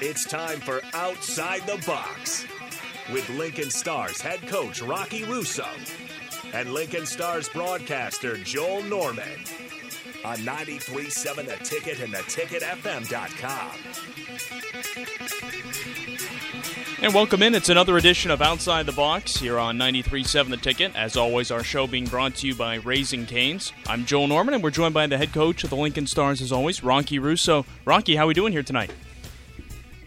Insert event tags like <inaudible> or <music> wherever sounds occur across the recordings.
It's time for Outside the Box with Lincoln Stars head coach Rocky Russo and Lincoln Stars broadcaster Joel Norman on 93.7 The Ticket and theticketfm.com. And welcome in. It's another edition of Outside the Box here on 93.7 The Ticket. As always, our show being brought to you by Raising Canes. I'm Joel Norman, and we're joined by the head coach of the Lincoln Stars, as always, Rocky Russo. Rocky, how are we doing here tonight?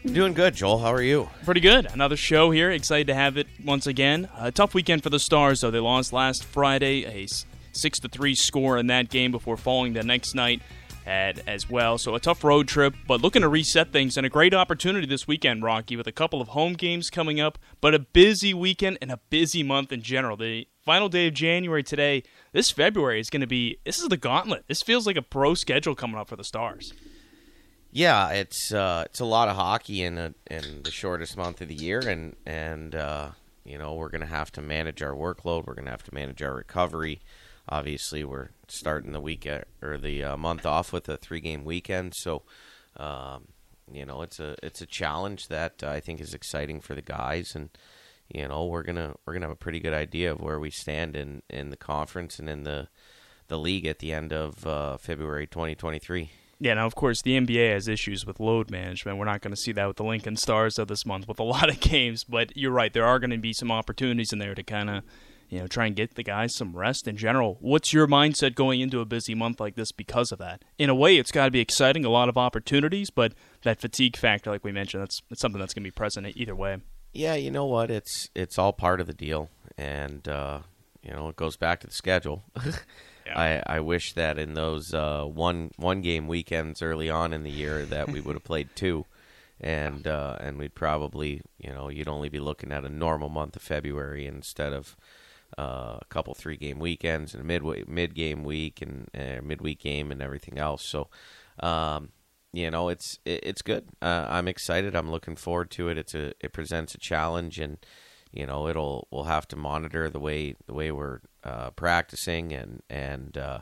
Doing good, Joel. How are you? Pretty good. Another show here. Excited to have it once again. A tough weekend for the Stars, though. They lost last Friday, a 6 to 3 score in that game before falling the next night at, as well. So a tough road trip, but looking to reset things and a great opportunity this weekend, Rocky, with a couple of home games coming up, but a busy weekend and a busy month in general. The final day of January today, this February is going to be this is the gauntlet. This feels like a pro schedule coming up for the Stars. Yeah, it's uh, it's a lot of hockey in a, in the shortest month of the year, and and uh, you know we're going to have to manage our workload. We're going to have to manage our recovery. Obviously, we're starting the week uh, or the uh, month off with a three game weekend, so um, you know it's a it's a challenge that I think is exciting for the guys, and you know we're gonna we're gonna have a pretty good idea of where we stand in in the conference and in the the league at the end of uh, February 2023. Yeah, now of course the NBA has issues with load management. We're not going to see that with the Lincoln Stars of this month with a <laughs> lot of games, but you're right. There are going to be some opportunities in there to kind of, you know, try and get the guys some rest in general. What's your mindset going into a busy month like this because of that? In a way, it's got to be exciting, a lot of opportunities, but that fatigue factor, like we mentioned, that's, that's something that's going to be present either way. Yeah, you know what? It's it's all part of the deal, and uh, you know it goes back to the schedule. <laughs> I, I wish that in those uh, one one game weekends early on in the year that we would have played two, and uh, and we'd probably you know you'd only be looking at a normal month of February instead of uh, a couple three game weekends and a mid mid game week and uh, midweek game and everything else. So, um, you know it's it's good. Uh, I'm excited. I'm looking forward to it. It's a it presents a challenge and you know it'll we'll have to monitor the way the way we're uh, practicing and and uh,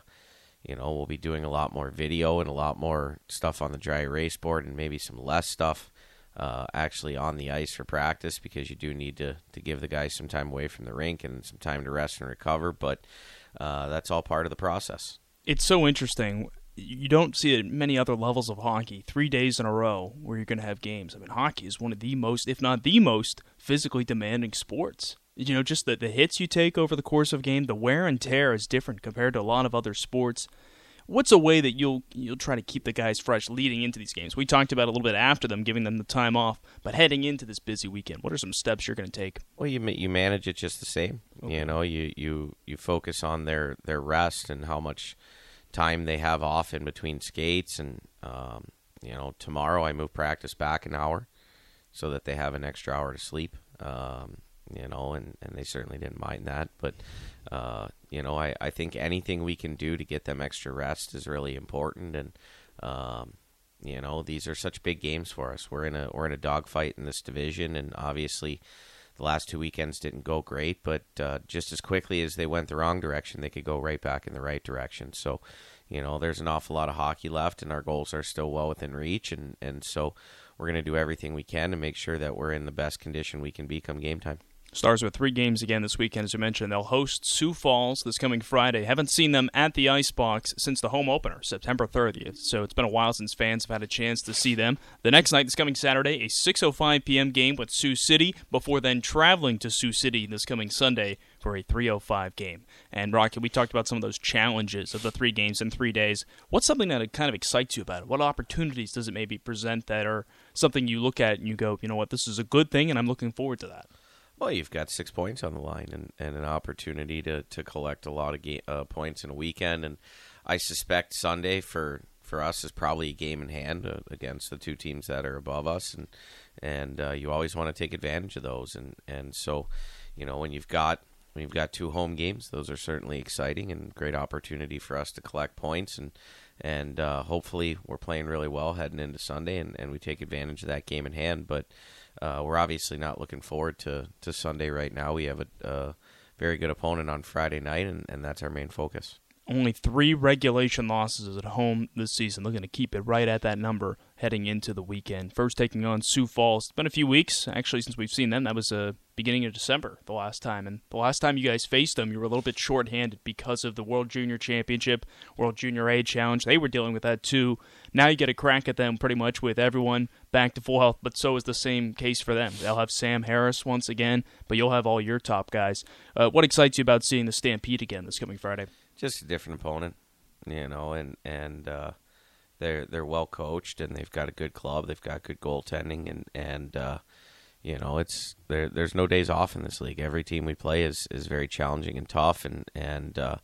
you know we'll be doing a lot more video and a lot more stuff on the dry erase board and maybe some less stuff uh, actually on the ice for practice because you do need to to give the guys some time away from the rink and some time to rest and recover. But uh, that's all part of the process. It's so interesting you don't see it many other levels of hockey. Three days in a row where you're going to have games. I mean, hockey is one of the most, if not the most, physically demanding sports. You know, just the, the hits you take over the course of a game, the wear and tear is different compared to a lot of other sports. What's a way that you'll you'll try to keep the guys fresh leading into these games? We talked about a little bit after them, giving them the time off, but heading into this busy weekend, what are some steps you're going to take? Well, you you manage it just the same. Okay. You know, you, you you focus on their their rest and how much time they have off in between skates. And, um, you know, tomorrow I move practice back an hour so that they have an extra hour to sleep. Um, you know, and, and they certainly didn't mind that. But, uh, you know, I, I think anything we can do to get them extra rest is really important. And, um, you know, these are such big games for us. We're in a we're in a dogfight in this division, and obviously, the last two weekends didn't go great. But uh, just as quickly as they went the wrong direction, they could go right back in the right direction. So, you know, there's an awful lot of hockey left, and our goals are still well within reach. And and so, we're going to do everything we can to make sure that we're in the best condition we can be come game time. Stars with three games again this weekend, as you mentioned. They'll host Sioux Falls this coming Friday. Haven't seen them at the Icebox since the home opener, September 30th. So it's been a while since fans have had a chance to see them. The next night, this coming Saturday, a 6:05 p.m. game with Sioux City. Before then, traveling to Sioux City this coming Sunday for a 3:05 game. And Rocky, we talked about some of those challenges of the three games in three days. What's something that kind of excites you about it? What opportunities does it maybe present that are something you look at and you go, you know what, this is a good thing, and I'm looking forward to that. Well, you've got six points on the line and, and an opportunity to, to collect a lot of ga- uh, points in a weekend. And I suspect Sunday for, for us is probably a game in hand uh, against the two teams that are above us. And and uh, you always want to take advantage of those. And, and so, you know, when you've got when you've got two home games, those are certainly exciting and great opportunity for us to collect points and and uh, hopefully we're playing really well heading into Sunday and, and we take advantage of that game in hand. But uh, we're obviously not looking forward to, to Sunday right now. We have a, a very good opponent on Friday night, and, and that's our main focus. Only three regulation losses at home this season. Looking to keep it right at that number heading into the weekend. First taking on Sioux Falls. It's been a few weeks actually since we've seen them. That was a beginning of December the last time. And the last time you guys faced them, you were a little bit shorthanded because of the World Junior Championship, World Junior A Challenge. They were dealing with that too. Now you get a crack at them pretty much with everyone back to full health, but so is the same case for them. They'll have Sam Harris once again, but you'll have all your top guys. Uh, what excites you about seeing the Stampede again this coming Friday? Just a different opponent, you know, and and uh, they're they're well coached and they've got a good club. They've got good goaltending and and uh, you know, it's there. There's no days off in this league. Every team we play is is very challenging and tough, and and uh,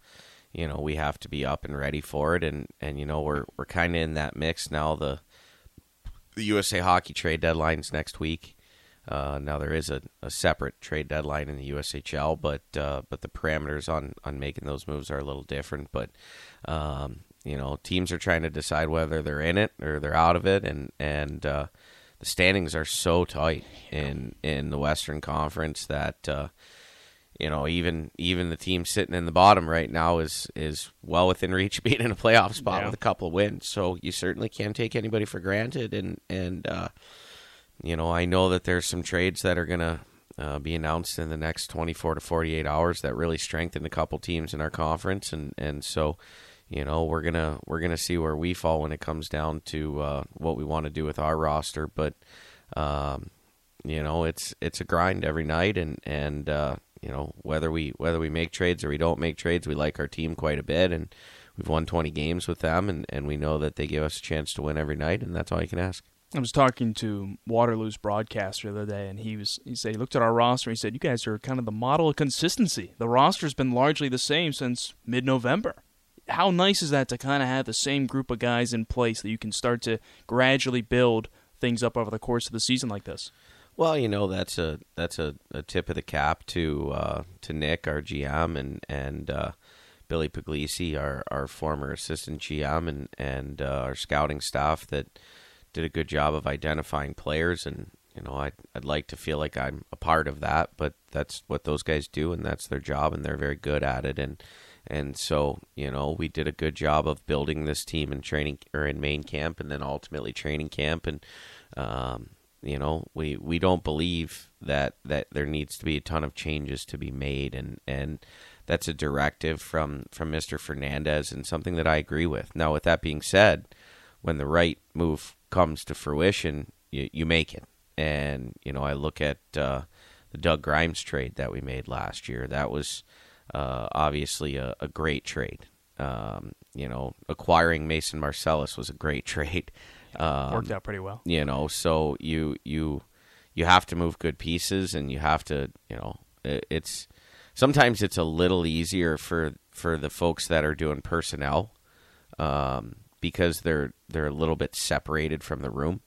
you know we have to be up and ready for it. And and you know we're we're kind of in that mix now. The the USA Hockey trade deadline's next week. Uh, now there is a, a separate trade deadline in the USHL, but uh, but the parameters on, on making those moves are a little different. But um, you know, teams are trying to decide whether they're in it or they're out of it, and and uh, the standings are so tight in in the Western Conference that uh, you know even even the team sitting in the bottom right now is is well within reach <laughs> being in a playoff spot yeah. with a couple of wins. So you certainly can't take anybody for granted. And and uh, you know I know that there's some trades that are gonna. Uh, be announced in the next 24 to 48 hours that really strengthen a couple teams in our conference and and so you know we're gonna we're gonna see where we fall when it comes down to uh, what we want to do with our roster. But um, you know it's it's a grind every night, and and uh, you know whether we whether we make trades or we don't make trades, we like our team quite a bit, and we've won 20 games with them, and and we know that they give us a chance to win every night, and that's all you can ask. I was talking to Waterloo's broadcaster the other day, and he was he said he looked at our roster. and He said, "You guys are kind of the model of consistency. The roster's been largely the same since mid-November." how nice is that to kind of have the same group of guys in place that you can start to gradually build things up over the course of the season like this? Well, you know that's a that's a, a tip of the cap to uh, to Nick, our GM, and and uh, Billy Puglisi, our our former assistant GM, and and uh, our scouting staff that did a good job of identifying players. And you know, I'd I'd like to feel like I'm a part of that, but that's what those guys do, and that's their job, and they're very good at it. And and so, you know, we did a good job of building this team in training or in main camp and then ultimately training camp. And, um, you know, we, we don't believe that, that there needs to be a ton of changes to be made. And, and that's a directive from, from Mr. Fernandez and something that I agree with. Now, with that being said, when the right move comes to fruition, you, you make it. And, you know, I look at uh, the Doug Grimes trade that we made last year. That was uh, obviously a, a, great trade. Um, you know, acquiring Mason Marcellus was a great <laughs> trade. Um, Worked out pretty well. You know, so you you you have to move good pieces, and you have to you know it, it's sometimes it's a little easier for for the folks that are doing personnel um, because they're they're a little bit separated from the room.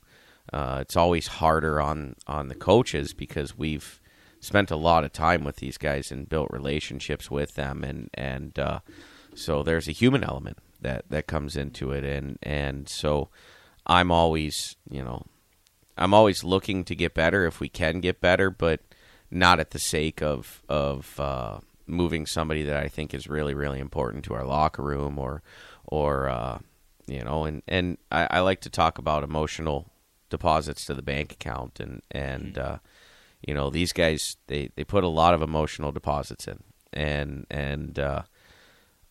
Uh, it's always harder on on the coaches because we've spent a lot of time with these guys and built relationships with them, and and uh, so there's a human element that that comes into it, and and so I'm always you know I'm always looking to get better if we can get better, but not at the sake of of uh, moving somebody that I think is really really important to our locker room or or uh, you know and and I, I, like to talk about emotional deposits to the bank account and and mm-hmm. uh, you know these guys they, they put a lot of emotional deposits in. And and uh,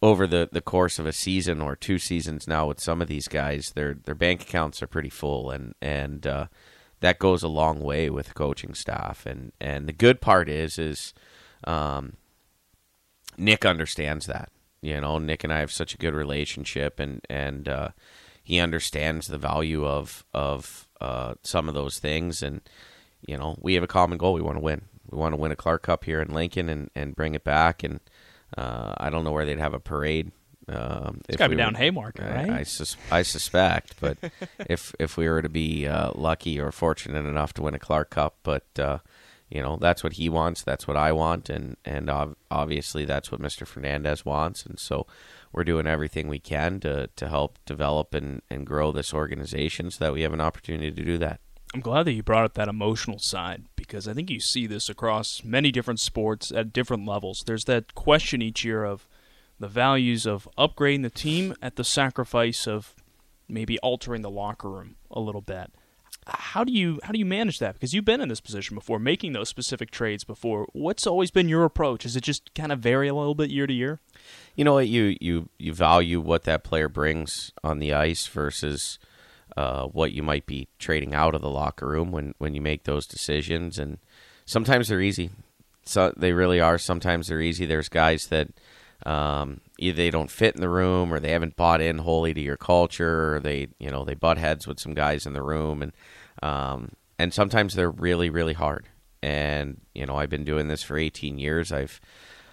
over the, the course of a season or two seasons now with some of these guys their their bank accounts are pretty full and and uh, that goes a long way with coaching staff. And and the good part is is um, Nick understands that you know Nick and I have such a good relationship and and uh, he understands the value of of uh, some of those things and you know, we have a common goal. We want to win. We want to win a Clark Cup here in Lincoln and, and bring it back. And uh, I don't know where they'd have a parade. Um, it's got to be down Haymarket, right? I, I, sus- I suspect, but <laughs> if if we were to be uh, lucky or fortunate enough to win a Clark Cup, but uh, you know that's what he wants, that's what I want, and and ov- obviously that's what Mr. Fernandez wants, and so we're doing everything we can to to help develop and, and grow this organization so that we have an opportunity to do that. I'm glad that you brought up that emotional side because I think you see this across many different sports at different levels. There's that question each year of the values of upgrading the team at the sacrifice of maybe altering the locker room a little bit. How do you how do you manage that? Because you've been in this position before, making those specific trades before. What's always been your approach? Is it just kind of vary a little bit year to year? You know what you you you value what that player brings on the ice versus uh, what you might be trading out of the locker room when when you make those decisions. And sometimes they're easy. So they really are. Sometimes they're easy. There's guys that um, either they don't fit in the room or they haven't bought in wholly to your culture or they you know they butt heads with some guys in the room. And um, and sometimes they're really really hard. And you know I've been doing this for 18 years. I've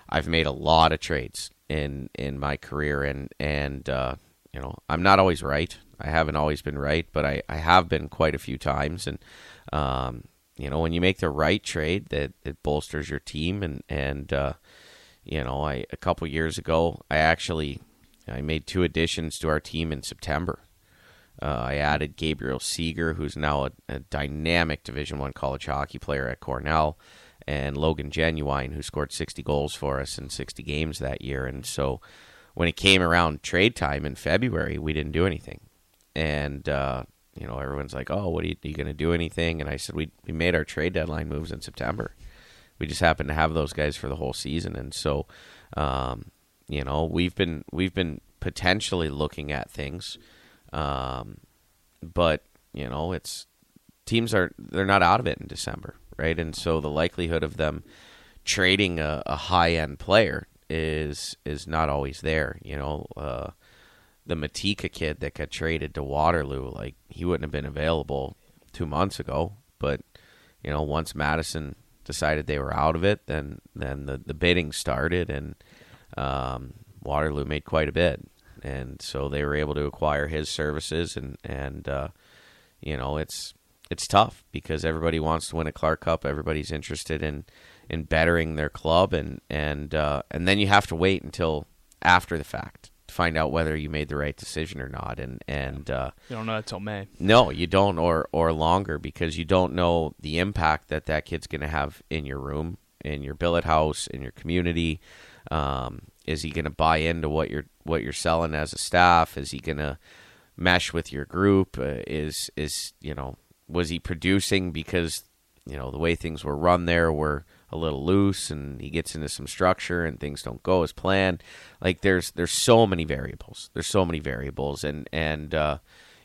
I've made a lot of trades in in my career. And and uh, you know I'm not always right. I haven't always been right but I, I have been quite a few times. And um, you know when you make the right trade that it bolsters your team and and uh, you know, I a couple years ago, I actually I made two additions to our team in September. Uh, I added Gabriel Seger, who's now a, a dynamic Division One college hockey player at Cornell, and Logan Genuine, who scored 60 goals for us in 60 games that year. And so, when it came around trade time in February, we didn't do anything. And uh, you know, everyone's like, "Oh, what are you, you going to do anything?" And I said, "We we made our trade deadline moves in September." We just happen to have those guys for the whole season, and so um, you know we've been we've been potentially looking at things, um, but you know it's teams are they're not out of it in December, right? And so the likelihood of them trading a, a high end player is is not always there. You know, uh, the Matika kid that got traded to Waterloo, like he wouldn't have been available two months ago, but you know once Madison decided they were out of it, then then the, the bidding started, and um, Waterloo made quite a bid, and so they were able to acquire his services, and and uh, you know it's it's tough because everybody wants to win a Clark Cup, everybody's interested in in bettering their club, and and uh, and then you have to wait until after the fact find out whether you made the right decision or not. And and uh, you don't know until May. No, you don't, or or longer because you don't know the impact that that kid's going to have in your room, in your billet house, in your community. Um, is he going to buy into what you're what you're selling as a staff? Is he going to mesh with your group? Uh, is is you know was he producing because you know the way things were run there were a little loose and he gets into some structure and things don't go as planned. Like there's there's so many variables. There's so many variables and and uh,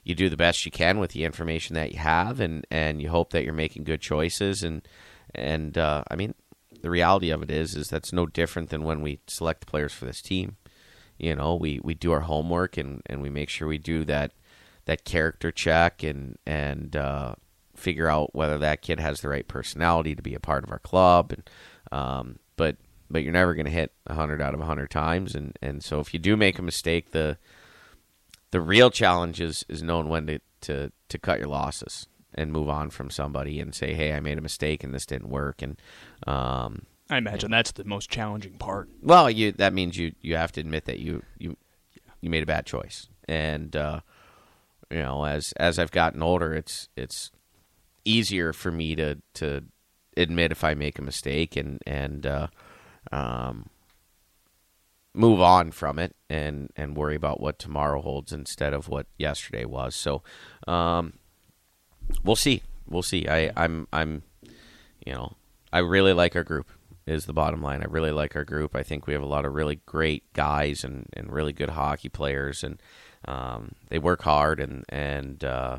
you do the best you can with the information that you have and and you hope that you're making good choices and and uh, I mean the reality of it is is that's no different than when we select the players for this team. You know, we, we do our homework and, and we make sure we do that that character check and and uh, figure out whether that kid has the right personality to be a part of our club. And um, but but you're never going to hit 100 out of 100 times. And and so if you do make a mistake, the the real challenge is is knowing when to to to cut your losses and move on from somebody and say, hey, I made a mistake and this didn't work. And um, I imagine that's the most challenging part. Well, you that means you you have to admit that you you you made a bad choice. And uh, you know, as as I've gotten older, it's it's easier for me to to admit if I make a mistake and and uh, um, move on from it and and worry about what tomorrow holds instead of what yesterday was. So um, we'll see. We'll see. I I'm I'm you know I really like our group is the bottom line. I really like our group. I think we have a lot of really great guys and, and really good hockey players, and um, they work hard and and uh,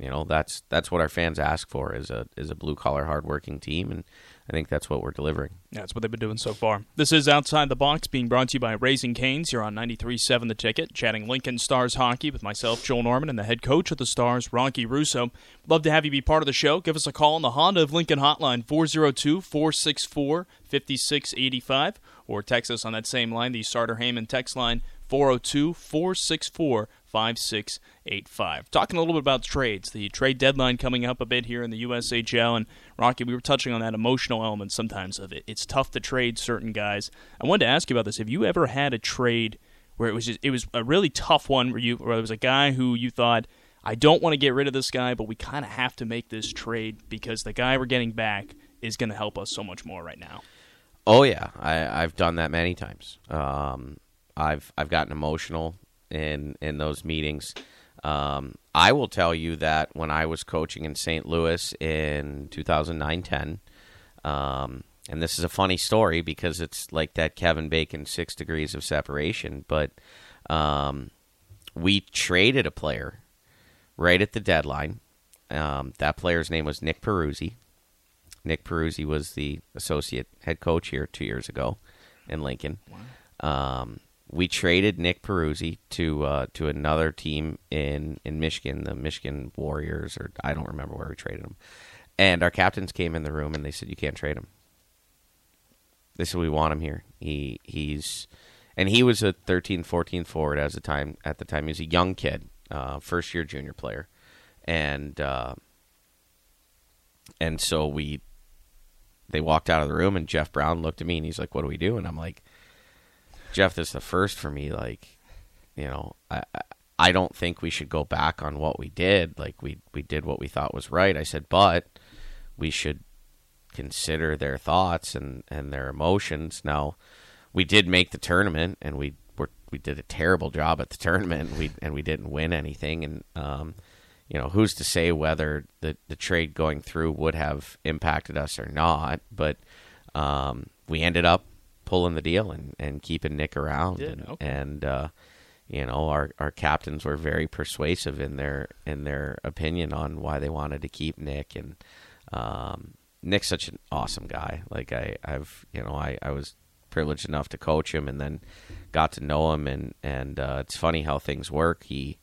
you know that's that's what our fans ask for is a is a blue collar hardworking team and I think that's what we're delivering. Yeah, that's what they've been doing so far. This is Outside the Box being brought to you by Raising Canes. You're on 93.7 The Ticket, chatting Lincoln Stars hockey with myself, Joel Norman, and the head coach of the Stars, Rocky Russo. Love to have you be part of the show. Give us a call on the Honda of Lincoln hotline, 402 464 5685, or text us on that same line, the Sartor Hamann text line, 402 464 5685. Talking a little bit about trades, the trade deadline coming up a bit here in the USHL. And Rocky, we were touching on that emotional element sometimes of it. It's tough to trade certain guys. I wanted to ask you about this. Have you ever had a trade where it was just, it was a really tough one where you where there was a guy who you thought I don't want to get rid of this guy, but we kind of have to make this trade because the guy we're getting back is going to help us so much more right now. Oh yeah, I, I've done that many times. Um, I've I've gotten emotional in in those meetings. Um, I will tell you that when I was coaching in St. Louis in 2009-10, um, and this is a funny story because it's like that Kevin Bacon six degrees of separation, but um, we traded a player right at the deadline. Um, that player's name was Nick Peruzzi. Nick Peruzzi was the associate head coach here two years ago in Lincoln. Wow. We traded Nick Peruzzi to uh, to another team in, in Michigan, the Michigan Warriors, or I don't remember where we traded him. And our captains came in the room and they said, "You can't trade him." They said, "We want him here. He he's." And he was a 13, 14 forward as the time at the time. He was a young kid, uh, first year junior player, and uh, and so we they walked out of the room and Jeff Brown looked at me and he's like, "What do we do?" And I'm like, "Jeff, this is the first for me. Like, you know, I I don't think we should go back on what we did. Like, we we did what we thought was right." I said, "But we should consider their thoughts and and their emotions." Now, we did make the tournament and we were we did a terrible job at the tournament. We and we didn't win anything and um you know, who's to say whether the, the trade going through would have impacted us or not? But um, we ended up pulling the deal and, and keeping Nick around, and, okay. and uh, you know, our, our captains were very persuasive in their in their opinion on why they wanted to keep Nick, and um, Nick's such an awesome guy. Like I, I've you know, I, I was privileged enough to coach him, and then got to know him, and and uh, it's funny how things work. He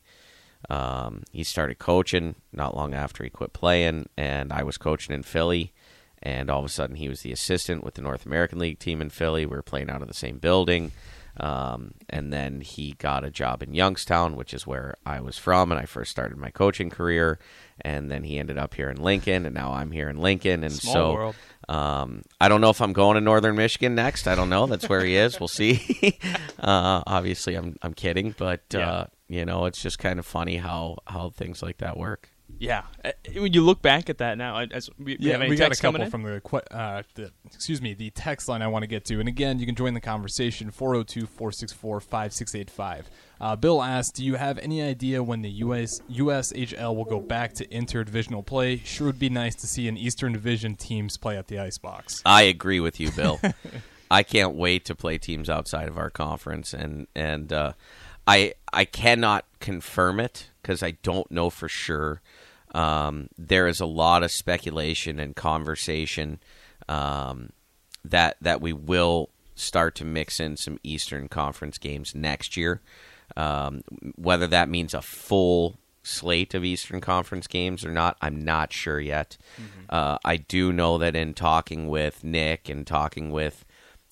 um, he started coaching not long after he quit playing, and I was coaching in Philly. And all of a sudden, he was the assistant with the North American League team in Philly. We were playing out of the same building. Um, and then he got a job in Youngstown, which is where I was from, and I first started my coaching career. And then he ended up here in Lincoln, and now I'm here in Lincoln. And Small so world. Um, I don't know if I'm going to Northern Michigan next. I don't know. That's where he is. We'll see. <laughs> uh, obviously, I'm I'm kidding, but Yeah. uh, you know, it's just kind of funny how how things like that work. Yeah, Uh, when you look back at that now, as we, we Yeah, have any we got a coming couple in? from the, uh, the excuse me the text line I want to get to, and again you can join the conversation 402-464-5685. Uh, Bill asked, "Do you have any idea when the US USHL will go back to interdivisional play? Sure would be nice to see an Eastern Division teams play at the Icebox." I agree with you, Bill. <laughs> I can't wait to play teams outside of our conference, and and uh, I I cannot confirm it because I don't know for sure. Um, there is a lot of speculation and conversation um, that that we will start to mix in some Eastern Conference games next year. Um, whether that means a full slate of Eastern Conference games or not, I'm not sure yet. Uh, I do know that in talking with Nick and talking with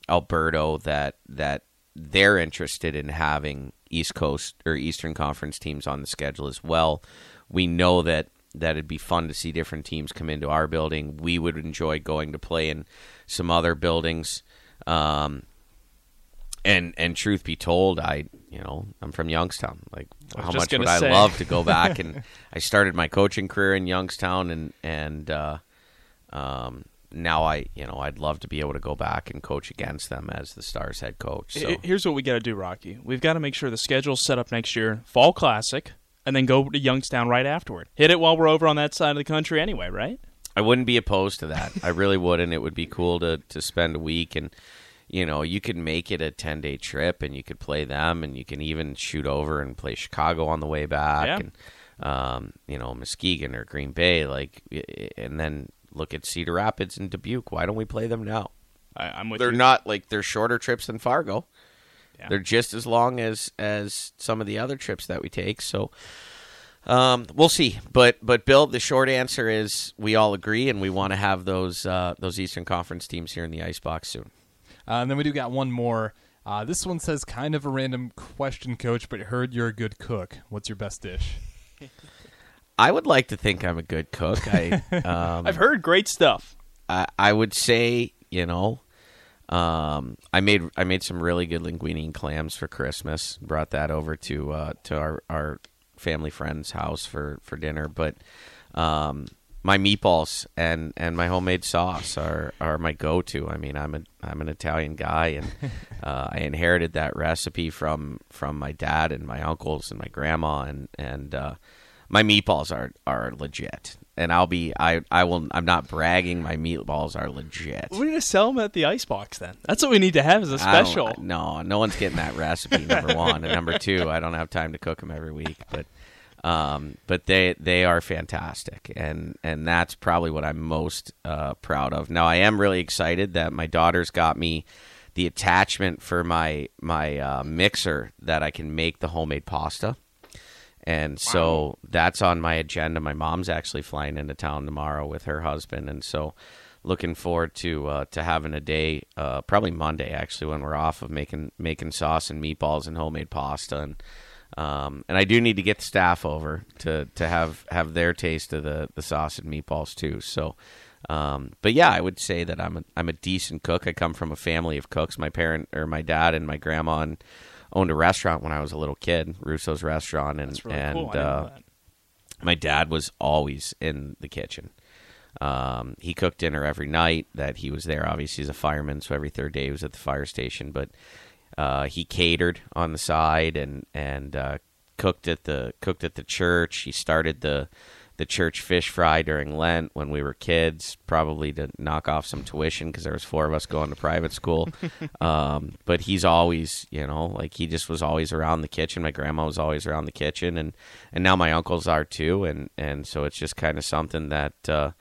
Alberto, that that they're interested in having East Coast or Eastern Conference teams on the schedule as well. We know that that it'd be fun to see different teams come into our building. We would enjoy going to play in some other buildings. Um, and and truth be told, I you know I'm from Youngstown. Like how much would I love to go back and <laughs> I started my coaching career in Youngstown and and uh, um, now I you know I'd love to be able to go back and coach against them as the Stars head coach. So Here's what we got to do, Rocky. We've got to make sure the schedule's set up next year, Fall Classic, and then go to Youngstown right afterward. Hit it while we're over on that side of the country anyway, right? I wouldn't be opposed to that. I really wouldn't. It would be cool to to spend a week and you know you could make it a ten day trip and you could play them and you can even shoot over and play Chicago on the way back Yeah. and um, you know Muskegon or Green Bay like and then look at Cedar Rapids and Dubuque. Why don't we play them now? I, I'm with They're you. not like they're shorter trips than Fargo. Yeah. They're just as long as as some of the other trips that we take. So um, we'll see. But but Bill, the short answer is we all agree, and we want to have those uh, those Eastern Conference teams here in the icebox soon. Uh, and then we do got one more. Uh, this one says kind of a random question, Coach, but heard you're a good cook. What's your best dish? <laughs> I would like to think I'm a good cook. I <laughs> um, I've heard great stuff. I, I would say you know. Um, I made I made some really good linguine and clams for Christmas. Brought that over to uh, to our, our family friend's house for, for dinner. But um, my meatballs and, and my homemade sauce are, are my go to. I mean, I'm a I'm an Italian guy, and <laughs> uh, I inherited that recipe from from my dad and my uncles and my grandma, and and uh, my meatballs are are legit. And I'll be I I will I'm not bragging. My meatballs are legit. We need to sell them at the icebox then. That's what we need to have as a special. No, no one's getting that recipe. Number <laughs> one, and number two, I don't have time to cook them every week. But, um, but they they are fantastic, and and that's probably what I'm most uh, proud of. Now, I am really excited that my daughter's got me the attachment for my my uh, mixer that I can make the homemade pasta. And so that's on my agenda. My mom's actually flying into town tomorrow with her husband, and so looking forward to uh, to having a day, uh, probably Monday actually, when we're off of making making sauce and meatballs and homemade pasta, and um, and I do need to get the staff over to to have have their taste of the the sauce and meatballs too. So. Um, but yeah, I would say that I'm a I'm a decent cook. I come from a family of cooks. My parent or my dad and my grandma and owned a restaurant when I was a little kid, Russo's restaurant, and really and cool. I didn't know uh, my dad was always in the kitchen. Um, he cooked dinner every night that he was there. Obviously, he's a fireman, so every third day he was at the fire station. But uh, he catered on the side and and uh, cooked at the cooked at the church. He started the the church fish fry during Lent when we were kids, probably to knock off some tuition because there was four of us going to private school. <laughs> um, but he's always, you know, like he just was always around the kitchen. My grandma was always around the kitchen, and and now my uncles are too. And and so it's just kind of something that uh,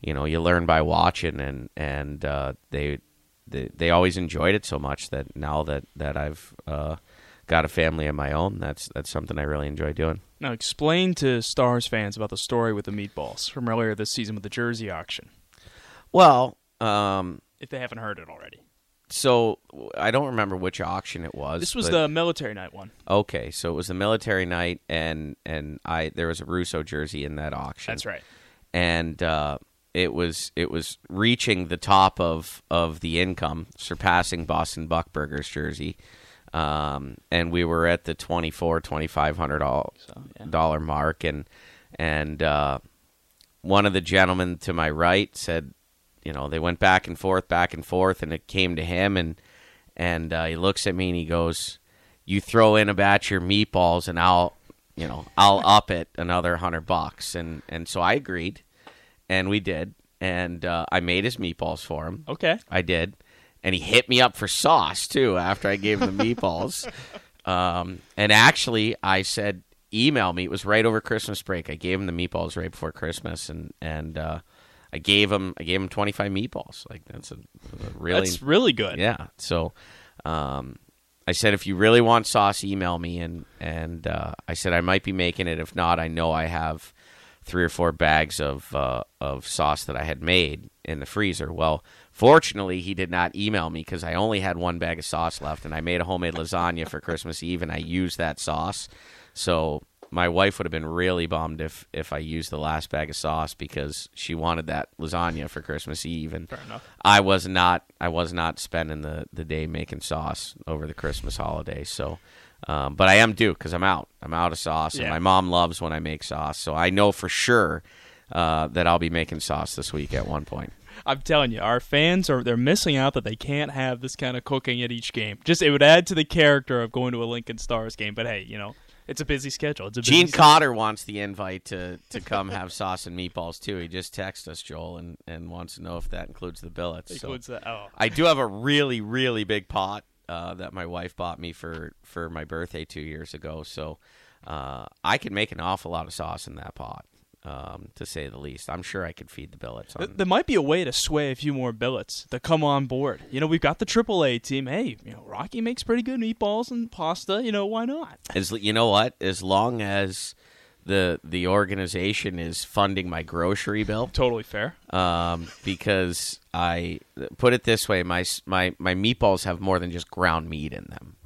you know you learn by watching, and and uh, they, they they always enjoyed it so much that now that that I've uh, got a family of my own, that's that's something I really enjoy doing. Now, explain to Stars fans about the story with the meatballs from earlier this season with the jersey auction, Well, um, if they haven't heard it already. so I don't remember which auction it was. This was but- the military night one. okay. So it was the military night, and and I there was a Russo jersey in that auction. That's right. and uh, it was it was reaching the top of of the income, surpassing Boston Buckberger's jersey. Um, and we were at the twenty four twenty five hundred So, yeah. mark, and and uh, one of the gentlemen to my right said, you know, they went back and forth, back and forth, and it came to him, and and uh, he looks at me and he goes, "You throw in a batch of your meatballs, and I'll, you know, I'll <laughs> up it another hundred bucks." And and so I agreed, and we did, and uh, I made his meatballs for him. Okay. I did, and he hit me up for sauce too after I gave him the meatballs. <laughs> um, and actually, I said, "Email me." It was right over Christmas break. I gave him the meatballs right before Christmas, and and uh, I gave him I gave him twenty five meatballs. Like that's a, a really That's really good. yeah. So, um, I said if you really want sauce, email me, and and uh, I said I might be making it. If not, I know I have three or four bags of uh, of sauce that I had made in the freezer. Well, fortunately, he did not email me because I only had one bag of sauce left, and I made a homemade lasagna for Christmas Eve, and I used that sauce. So my wife would have been really bummed if if I used the last bag of sauce because she wanted that lasagna for Christmas Eve, and Fair enough. I was not I was not spending the, the day making sauce over the Christmas holiday. So, um, but I am due because I'm out. I'm out of sauce, and my mom loves when I make sauce. So I know for sure uh, that I'll be making sauce this week at one point. I'm telling you, our fans are they're missing out that they can't have this kind of cooking at each game. Just it would add to the character of going to a Lincoln Stars game. But hey, you know, it's a busy schedule. It's a Gene se- Cotter wants the invite to, to come have sauce and meatballs too. He just texted us, Joel, and, and wants to know if that includes the billets. So- includes that. Oh, I do have a really, really big pot uh, that my wife bought me for, for my birthday two years ago. So uh, I can make an awful lot of sauce in that pot, um, to say the least. I'm sure I could feed the billets. On, there might be a way to sway a few more billets to come on board. You know, we've got the AAA team. Hey, you know, Rocky makes pretty good meatballs and pasta. You know, why not? as you know what? As long as the the organization is funding my grocery bill, Totally fair. um, because I put it this way: my my my meatballs have more than just ground meat in them,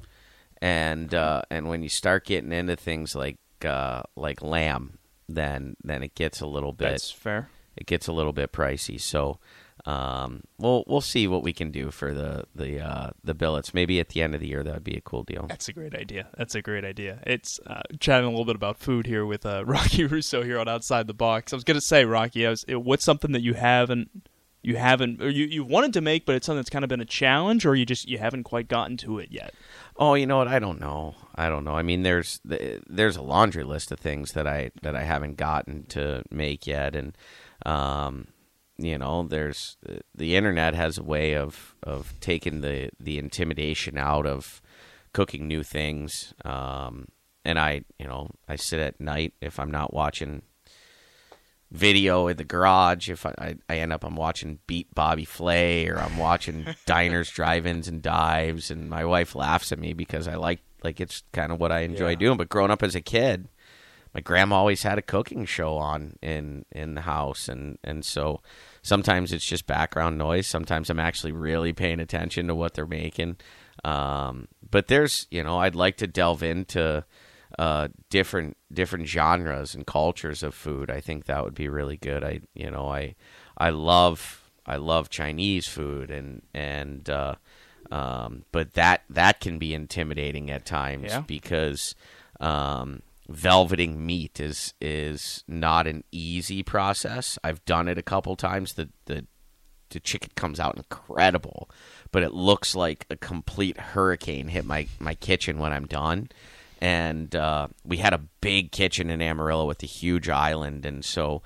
and uh, and when you start getting into things like uh, like lamb, then then it gets a little bit That's fair. it gets a little bit pricey. So um, we'll we'll see what we can do for the the uh, the billets. Maybe at the end of the year that would be a cool deal. That's a great idea. That's a great idea. It's uh, chatting a little bit about food here with uh, <laughs> Rocky Russo here on Outside the Box. I was gonna say, Rocky, was, it, what's something that you haven't you haven't or you you wanted to make, but it's something that's kind of been a challenge, or you just you haven't quite gotten to it yet. Oh, you know what? I don't know. I don't know. I mean, there's there's a laundry list of things that I that I haven't gotten to make yet, and um, you know there's the internet has a way of of taking the the intimidation out of cooking new things um, and i you know i sit at night if i'm not watching video in the garage. If i i end up i'm watching beat bobby flay or i'm watching <laughs> diners drive-ins and dives and my wife laughs at me because i like like it's kind of what i enjoy Yeah. doing. But growing up as a kid my grandma always had a cooking show on in in the house. And and so sometimes it's just background noise. Sometimes i'm actually really paying attention to what they're making. Um, but there's you know i'd like to delve into uh, different different genres and cultures of food i think that would be really good i you know i i love i love chinese food and and uh, um, but that that can be intimidating at times Yeah. because um, velveting meat is is not an easy process. I've done it a couple times. The the the chicken comes out incredible, but it looks like a complete hurricane hit my my kitchen when I'm done. And uh, we had a big kitchen in Amarillo with a huge island, and so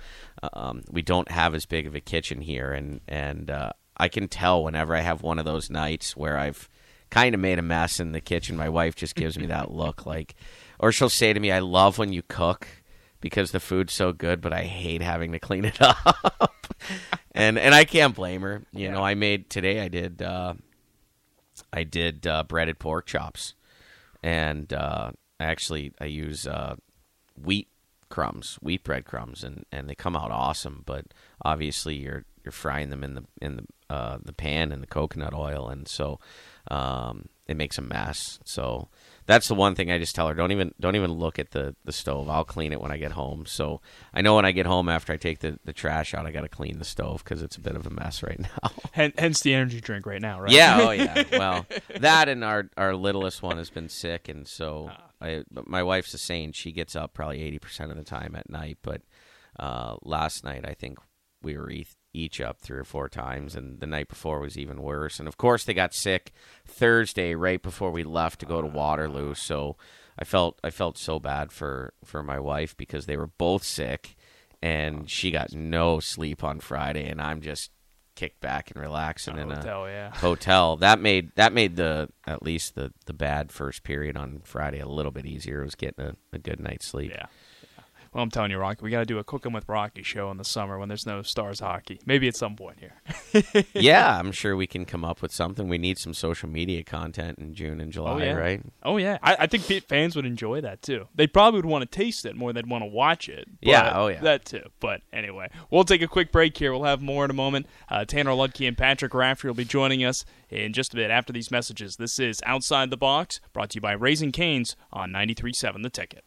um, we don't have as big of a kitchen here. And and uh, I can tell whenever I have one of those nights where I've kind of made a mess in the kitchen. My wife just gives me that look, like, or she'll say to me, "I love when you cook because the food's so good, but I hate having to clean it <laughs> up." and and I can't blame her. You know, I made today. I did. Uh, I did uh, breaded pork chops, and uh, actually I use uh, wheat crumbs, wheat bread crumbs, and, and they come out awesome. But obviously, you're you're frying them in the in the uh, the pan in the coconut oil, and so um, it makes a mess. So that's the one thing I just tell her: don't even don't even look at the, the stove. I'll clean it when I get home. So I know when I get home after I take the, the trash out, I got to clean the stove because it's a bit of a mess right now. <laughs> Hen- hence the energy drink right now, right? Yeah, oh <laughs> yeah. Well, that and our our littlest one has been sick, and so I. But my wife's a saint. She gets up probably eighty percent of the time at night. But uh, last night, I think we were each, up three or four times, and the night before was even worse. And of course, they got sick Thursday right before we left to go to Waterloo. So I felt I felt so bad for for my wife because they were both sick, and she got no sleep on Friday, and I'm just kicked back and relaxing in a Hotel, yeah. <laughs> hotel. That made that made the at least the the bad first period on Friday a little bit easier. It was getting a, a good night's sleep. Yeah. Well, I'm telling you, Rocky, we got to do a Cooking with Rocky show in the summer when there's no Stars hockey. Maybe at some point here. <laughs> yeah, I'm sure we can come up with something. We need some social media content in June and July, oh yeah, right? Oh yeah, I, I think fans would enjoy that too. They probably would want to taste it more than they'd want to watch it. Yeah, oh, yeah. that too. But anyway, we'll take a quick break here. We'll have more in a moment. Uh, Tanner Ludtke and Patrick Rafferty will be joining us in just a bit after these messages. This is Outside the Box, brought to you by Raising Canes on 93.7 The Ticket.